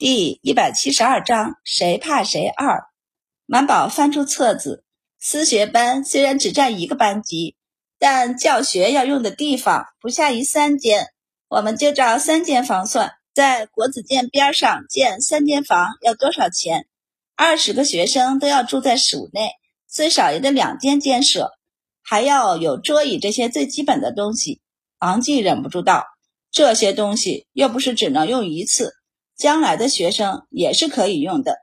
第一百七十二章，谁怕谁二。满宝翻出册子，私学班虽然只占一个班级，但教学要用的地方不下于三间，我们就照三间房算。在国子监边上建三间房要多少钱？二十个学生都要住在署内，最少也得两间监舍，还要有桌椅这些最基本的东西。王继忍不住道：“这些东西又不是只能用一次。”将来的学生也是可以用的，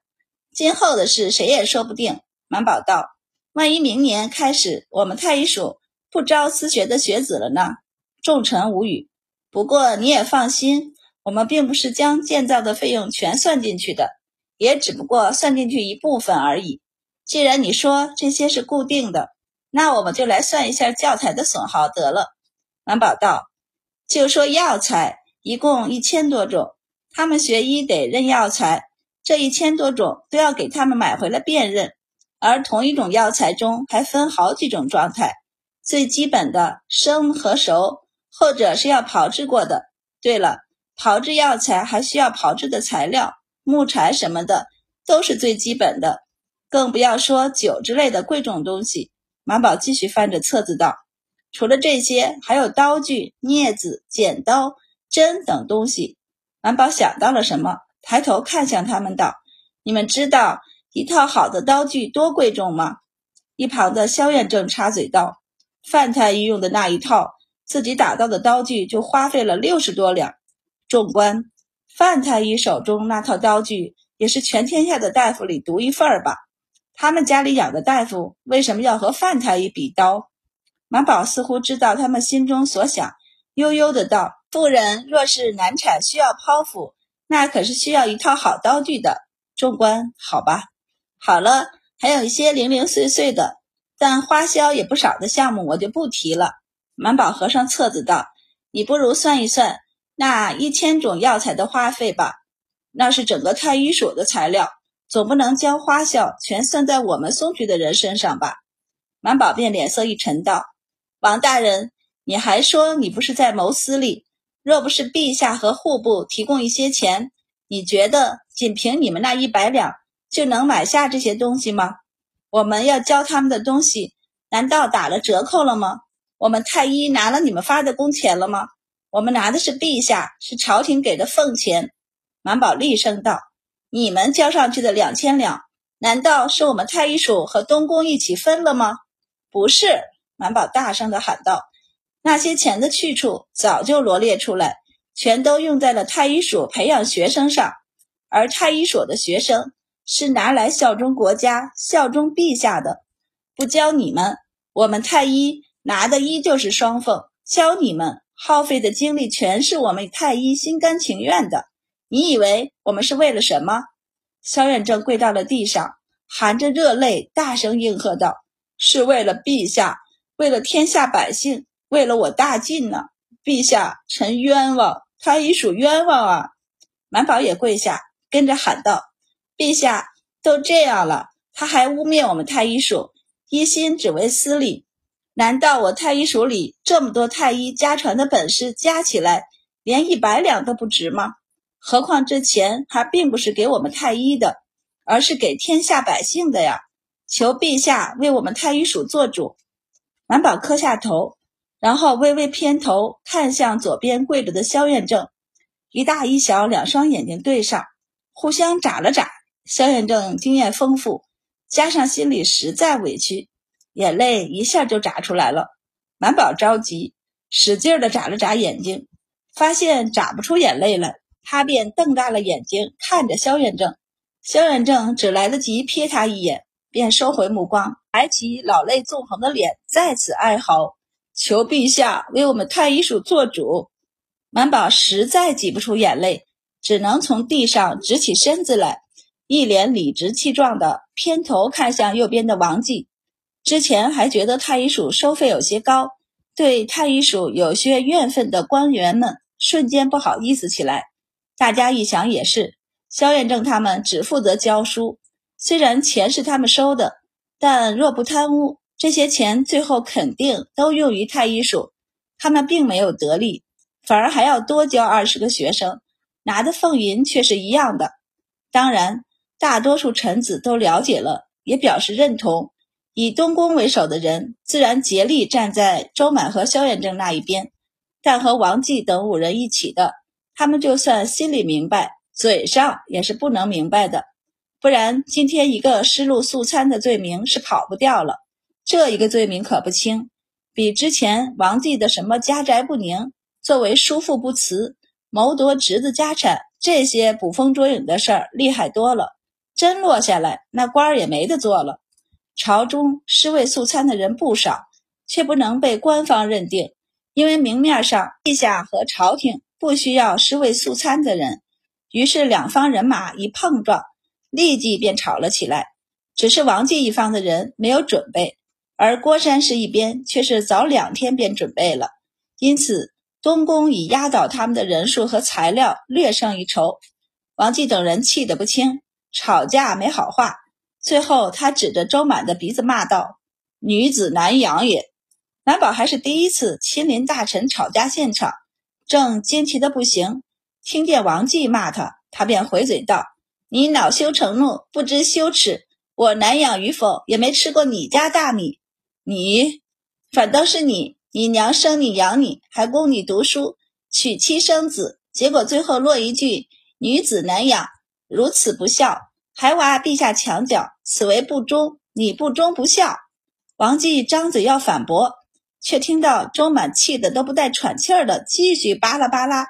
今后的事谁也说不定。满宝道：“万一明年开始我们太医署不招私学的学子了呢？”众臣无语。不过你也放心，我们并不是将建造的费用全算进去的，也只不过算进去一部分而已。既然你说这些是固定的，那我们就来算一下教材的损耗得了。满宝道：“就说药材，一共一千多种。”他们学医得认药材，这一千多种都要给他们买回来辨认，而同一种药材中还分好几种状态，最基本的生和熟，后者是要炮制过的。对了，炮制药材还需要炮制的材料，木柴什么的都是最基本的，更不要说酒之类的贵重东西。马宝继续翻着册子道：“除了这些，还有刀具、镊子、剪刀、针等东西。”满宝想到了什么，抬头看向他们道：“你们知道一套好的刀具多贵重吗？”一旁的萧远正插嘴道：“范太医用的那一套自己打造的刀具就花费了六十多两。”众官，范太医手中那套刀具也是全天下的大夫里独一份儿吧？他们家里养的大夫为什么要和范太医比刀？满宝似乎知道他们心中所想，悠悠的道。妇人若是难产需要剖腹，那可是需要一套好刀具的。众官，好吧，好了，还有一些零零碎碎的，但花销也不少的项目，我就不提了。满宝合上册子道：“你不如算一算那一千种药材的花费吧。那是整个太医所的材料，总不能将花销全算在我们送去的人身上吧？”满宝便脸色一沉道：“王大人，你还说你不是在谋私利？”若不是陛下和户部提供一些钱，你觉得仅凭你们那一百两就能买下这些东西吗？我们要交他们的东西，难道打了折扣了吗？我们太医拿了你们发的工钱了吗？我们拿的是陛下是朝廷给的俸钱。满宝厉声道：“你们交上去的两千两，难道是我们太医署和东宫一起分了吗？不是！”满宝大声地喊道。那些钱的去处早就罗列出来，全都用在了太医所培养学生上，而太医所的学生是拿来效忠国家、效忠陛下的。不教你们，我们太医拿的依旧是双俸；教你们，耗费的精力全是我们太医心甘情愿的。你以为我们是为了什么？萧远正跪到了地上，含着热泪，大声应和道：“是为了陛下，为了天下百姓。”为了我大晋呢，陛下，臣冤枉，太医署冤枉啊！满宝也跪下，跟着喊道：“陛下，都这样了，他还污蔑我们太医署，一心只为私利。难道我太医署里这么多太医家传的本事加起来，连一百两都不值吗？何况这钱还并不是给我们太医的，而是给天下百姓的呀！求陛下为我们太医署做主。”满宝磕下头。然后微微偏头看向左边跪着的萧远正，一大一小两双眼睛对上，互相眨了眨。萧远正经验丰富，加上心里实在委屈，眼泪一下就眨出来了。满宝着急，使劲的眨了眨眼睛，发现眨不出眼泪来，他便瞪大了眼睛看着萧远正。萧远正只来得及瞥他一眼，便收回目光，抬起老泪纵横的脸，再次哀嚎。求陛下为我们太医署做主。满宝实在挤不出眼泪，只能从地上直起身子来，一脸理直气壮的偏头看向右边的王继。之前还觉得太医署收费有些高，对太医署有些怨愤的官员们瞬间不好意思起来。大家一想也是，萧彦正他们只负责教书，虽然钱是他们收的，但若不贪污。这些钱最后肯定都用于太医署，他们并没有得利，反而还要多教二十个学生，拿的俸银却是一样的。当然，大多数臣子都了解了，也表示认同。以东宫为首的人自然竭力站在周满和萧远正那一边，但和王继等五人一起的，他们就算心里明白，嘴上也是不能明白的。不然，今天一个失路素餐的罪名是跑不掉了。这一个罪名可不轻，比之前王继的什么家宅不宁、作为叔父不慈、谋夺侄子家产这些捕风捉影的事儿厉害多了。真落下来，那官儿也没得做了。朝中尸位素餐的人不少，却不能被官方认定，因为明面上陛下和朝廷不需要尸位素餐的人。于是两方人马一碰撞，立即便吵了起来。只是王继一方的人没有准备，而郭山氏一边却是早两天便准备了，因此东宫以压倒他们的人数和材料略胜一筹。王继等人气得不轻，吵架没好话。最后，他指着周满的鼻子骂道：“女子难养也。”满宝还是第一次亲临大臣吵架现场，正惊奇的不行，听见王继骂他，他便回嘴道：“你恼羞成怒，不知羞耻。我难养与否，也没吃过你家大米。你，反倒是你，你娘生你养你，还供你读书，娶妻生子，结果最后落一句女子难养，如此不孝。”还挖陛下墙角，此为不忠。你不忠不孝。王继张嘴要反驳，却听到周满气的都不带喘气儿的，继续巴拉巴拉：“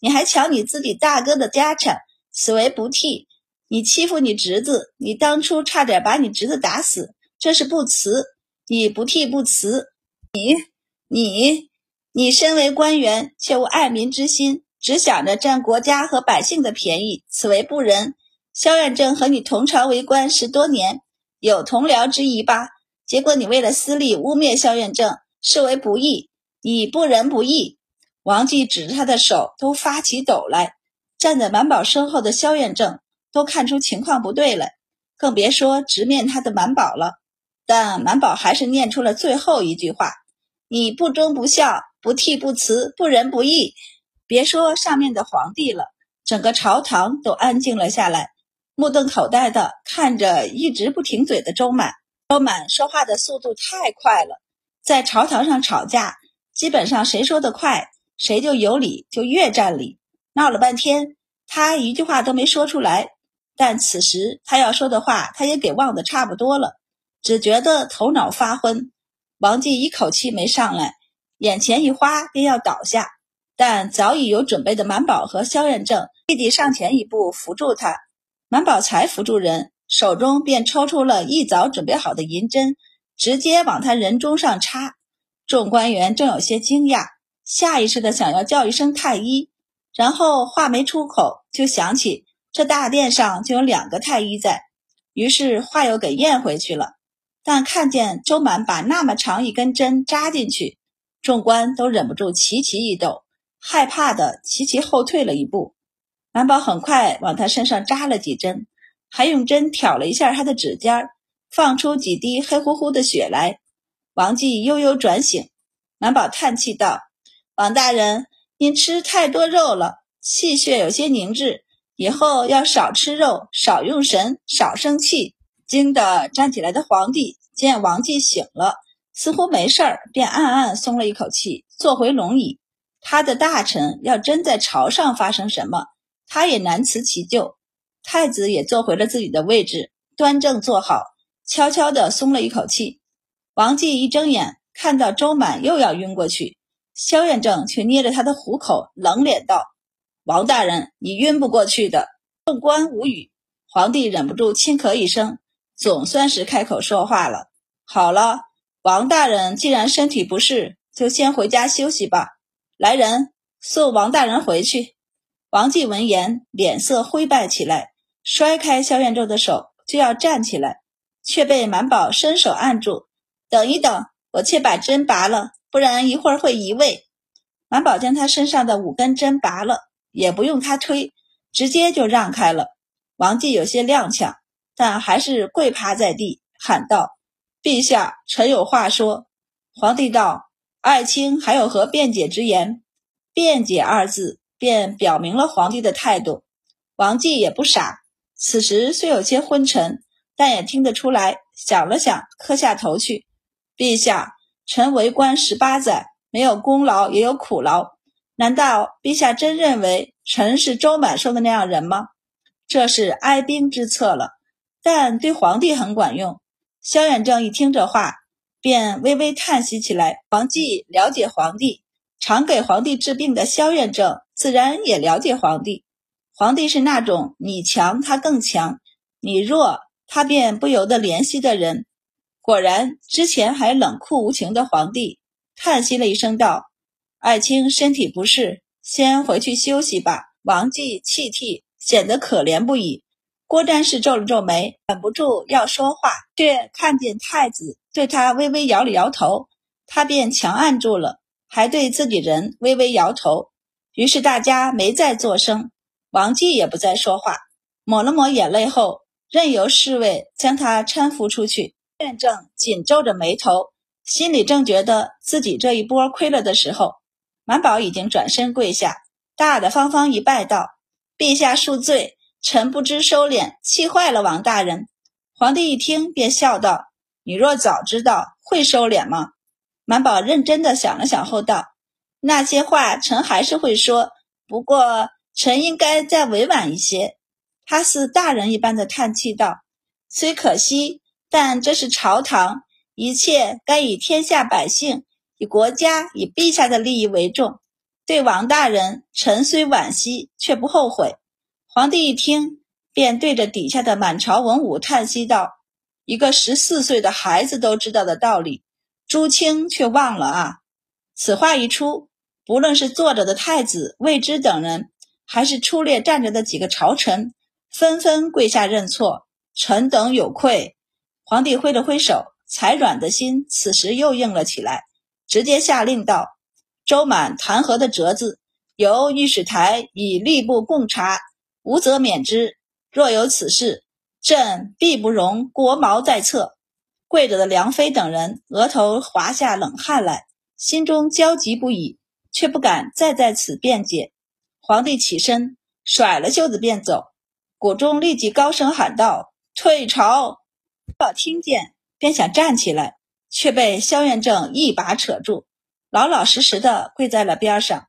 你还抢你自己大哥的家产，此为不替。你欺负你侄子，你当初差点把你侄子打死，这是不慈。你不替不辞。你你你身为官员，却无爱民之心，只想着占国家和百姓的便宜，此为不仁。”萧远正和你同朝为官十多年，有同僚之谊吧？结果你为了私利污蔑萧远正，视为不义，你不仁不义。王继指着他的手都发起抖来，站在满宝身后的萧远正都看出情况不对了，更别说直面他的满宝了。但满宝还是念出了最后一句话：“你不忠不孝，不悌不慈，不仁不义。”别说上面的皇帝了，整个朝堂都安静了下来。目瞪口呆地看着一直不停嘴的周满，周满说话的速度太快了，在朝堂上吵架，基本上谁说的快，谁就有理，就越占理。闹了半天，他一句话都没说出来。但此时他要说的话，他也给忘得差不多了，只觉得头脑发昏。王继一口气没上来，眼前一花，便要倒下，但早已有准备的满宝和萧彦正弟弟上前一步扶住他。满宝才扶住人，手中便抽出了一早准备好的银针，直接往他人中上插。众官员正有些惊讶，下意识的想要叫一声太医，然后话没出口，就想起这大殿上就有两个太医在，于是话又给咽回去了。但看见周满把那么长一根针扎进去，众官都忍不住齐齐一抖，害怕的齐齐后退了一步。满宝很快往他身上扎了几针，还用针挑了一下他的指尖，放出几滴黑乎乎的血来。王继悠悠转醒，满宝叹气道：“王大人，您吃太多肉了，气血有些凝滞，以后要少吃肉，少用神，少生气。”惊得站起来的皇帝见王继醒了，似乎没事儿，便暗暗松了一口气，坐回龙椅。他的大臣要真在朝上发生什么，他也难辞其咎，太子也坐回了自己的位置，端正坐好，悄悄地松了一口气。王继一睁眼，看到周满又要晕过去，萧远正却捏着他的虎口，冷脸道：“王大人，你晕不过去的。”众官无语，皇帝忍不住轻咳一声，总算是开口说话了：“好了，王大人既然身体不适，就先回家休息吧。来人，送王大人回去。”王继闻言，脸色灰败起来，摔开萧元正的手，就要站起来，却被满宝伸手按住。等一等，我且把针拔了，不然一会儿会移位。满宝将他身上的五根针拔了，也不用他推，直接就让开了。王继有些踉跄，但还是跪趴在地，喊道：“陛下，臣有话说。”皇帝道：“爱卿还有何辩解之言？”“辩解”二字。便表明了皇帝的态度。王继也不傻，此时虽有些昏沉，但也听得出来。想了想，磕下头去：“陛下，臣为官十八载，没有功劳也有苦劳。难道陛下真认为臣是周满说的那样人吗？这是哀兵之策了，但对皇帝很管用。”萧远正一听这话，便微微叹息起来。王继了解皇帝，常给皇帝治病的萧远正自然也了解皇帝。皇帝是那种你强他更强，你弱他便不由得怜惜的人。果然，之前还冷酷无情的皇帝叹息了一声，道：“爱卿身体不适，先回去休息吧。”王继泣涕，显得可怜不已。郭詹氏皱了皱眉，忍不住要说话，却看见太子对他微微摇了摇头，他便强按住了，还对自己人微微摇头。于是大家没再作声。王继也不再说话，抹了抹眼泪后，任由侍卫将他搀扶出去。院正紧皱着眉头，心里正觉得自己这一波亏了的时候，满宝已经转身跪下，大大方方一拜道：“陛下恕罪，臣不知收敛，气坏了王大人。”皇帝一听，便笑道：“你若早知道，会收敛吗？”满宝认真的想了想后道：“那些话，臣还是会说，不过……”臣应该再委婉一些。他似大人一般的叹气道：“虽可惜，但这是朝堂，一切该以天下百姓、以国家、以陛下的利益为重。对王大人，臣虽惋惜，却不后悔。”皇帝一听，便对着底下的满朝文武叹息道：“一个十四岁的孩子都知道的道理，朱清却忘了啊！”此话一出，不论是坐着的太子、魏之等人。还是出列站着的几个朝臣纷纷跪下认错，臣等有愧。皇帝挥了挥手，才软的心此时又硬了起来，直接下令道：“周满弹劾的折子，由御史台以吏部供查，无责免之。若有此事，朕必不容国毛在侧。”跪着的梁妃等人额头滑下冷汗来，心中焦急不已，却不敢再在此辩解。皇帝起身，甩了袖子便走。谷中立即高声喊道：“退朝！”宝听见，便想站起来，却被萧元正一把扯住，老老实实的跪在了边上。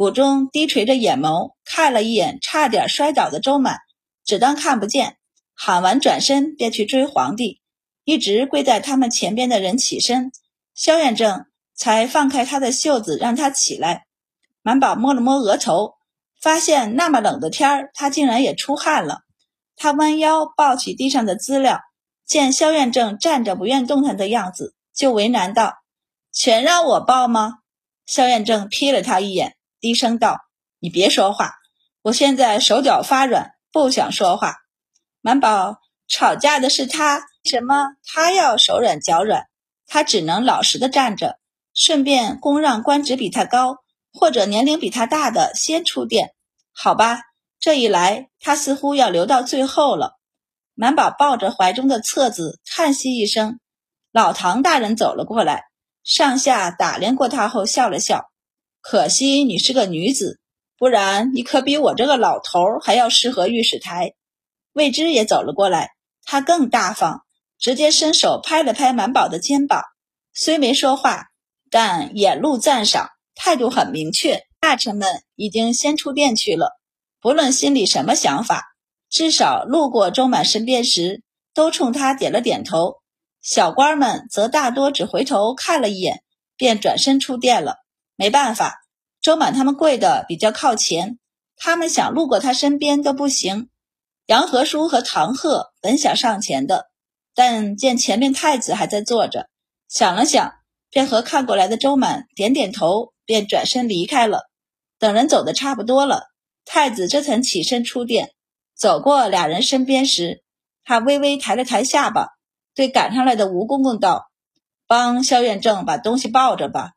谷中低垂着眼眸，看了一眼差点摔倒的周满，只当看不见。喊完，转身便去追皇帝。一直跪在他们前边的人起身，萧元正才放开他的袖子，让他起来。满宝摸了摸额头。发现那么冷的天儿，他竟然也出汗了。他弯腰抱起地上的资料，见萧院正站着不愿动弹的样子，就为难道：“全让我抱吗？”萧院正瞥了他一眼，低声道：“你别说话，我现在手脚发软，不想说话。”满宝吵架的是他，什么他要手软脚软？他只能老实的站着，顺便供让官职比他高。或者年龄比他大的先出殿，好吧，这一来他似乎要留到最后了。满宝抱着怀中的册子，叹息一声。老唐大人走了过来，上下打量过他后笑了笑。可惜你是个女子，不然你可比我这个老头还要适合御史台。魏之也走了过来，他更大方，直接伸手拍了拍满宝的肩膀，虽没说话，但眼露赞赏。态度很明确，大臣们已经先出殿去了。不论心里什么想法，至少路过周满身边时，都冲他点了点头。小官们则大多只回头看了一眼，便转身出殿了。没办法，周满他们跪的比较靠前，他们想路过他身边都不行。杨和叔和唐贺本想上前的，但见前面太子还在坐着，想了想，便和看过来的周满点点头。便转身离开了。等人走的差不多了，太子这才起身出殿，走过俩人身边时，他微微抬了抬下巴，对赶上来的吴公公道：“帮萧院正把东西抱着吧。”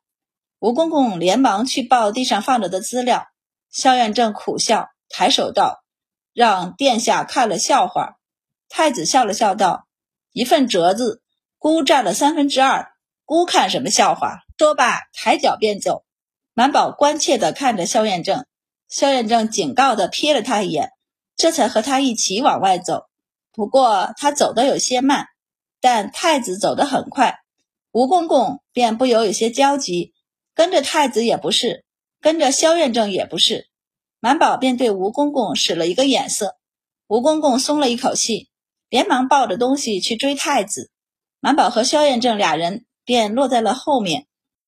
吴公公连忙去抱地上放着的资料。萧院正苦笑，抬手道：“让殿下看了笑话。”太子笑了笑道：“一份折子，孤占了三分之二，孤看什么笑话？”说罢，抬脚便走。满宝关切地看着萧彦正，萧彦正警告地瞥了他一眼，这才和他一起往外走。不过他走得有些慢，但太子走得很快，吴公公便不由有些焦急。跟着太子也不是，跟着萧院正也不是。满宝便对吴公公使了一个眼色，吴公公松了一口气，连忙抱着东西去追太子。满宝和萧院正俩人便落在了后面。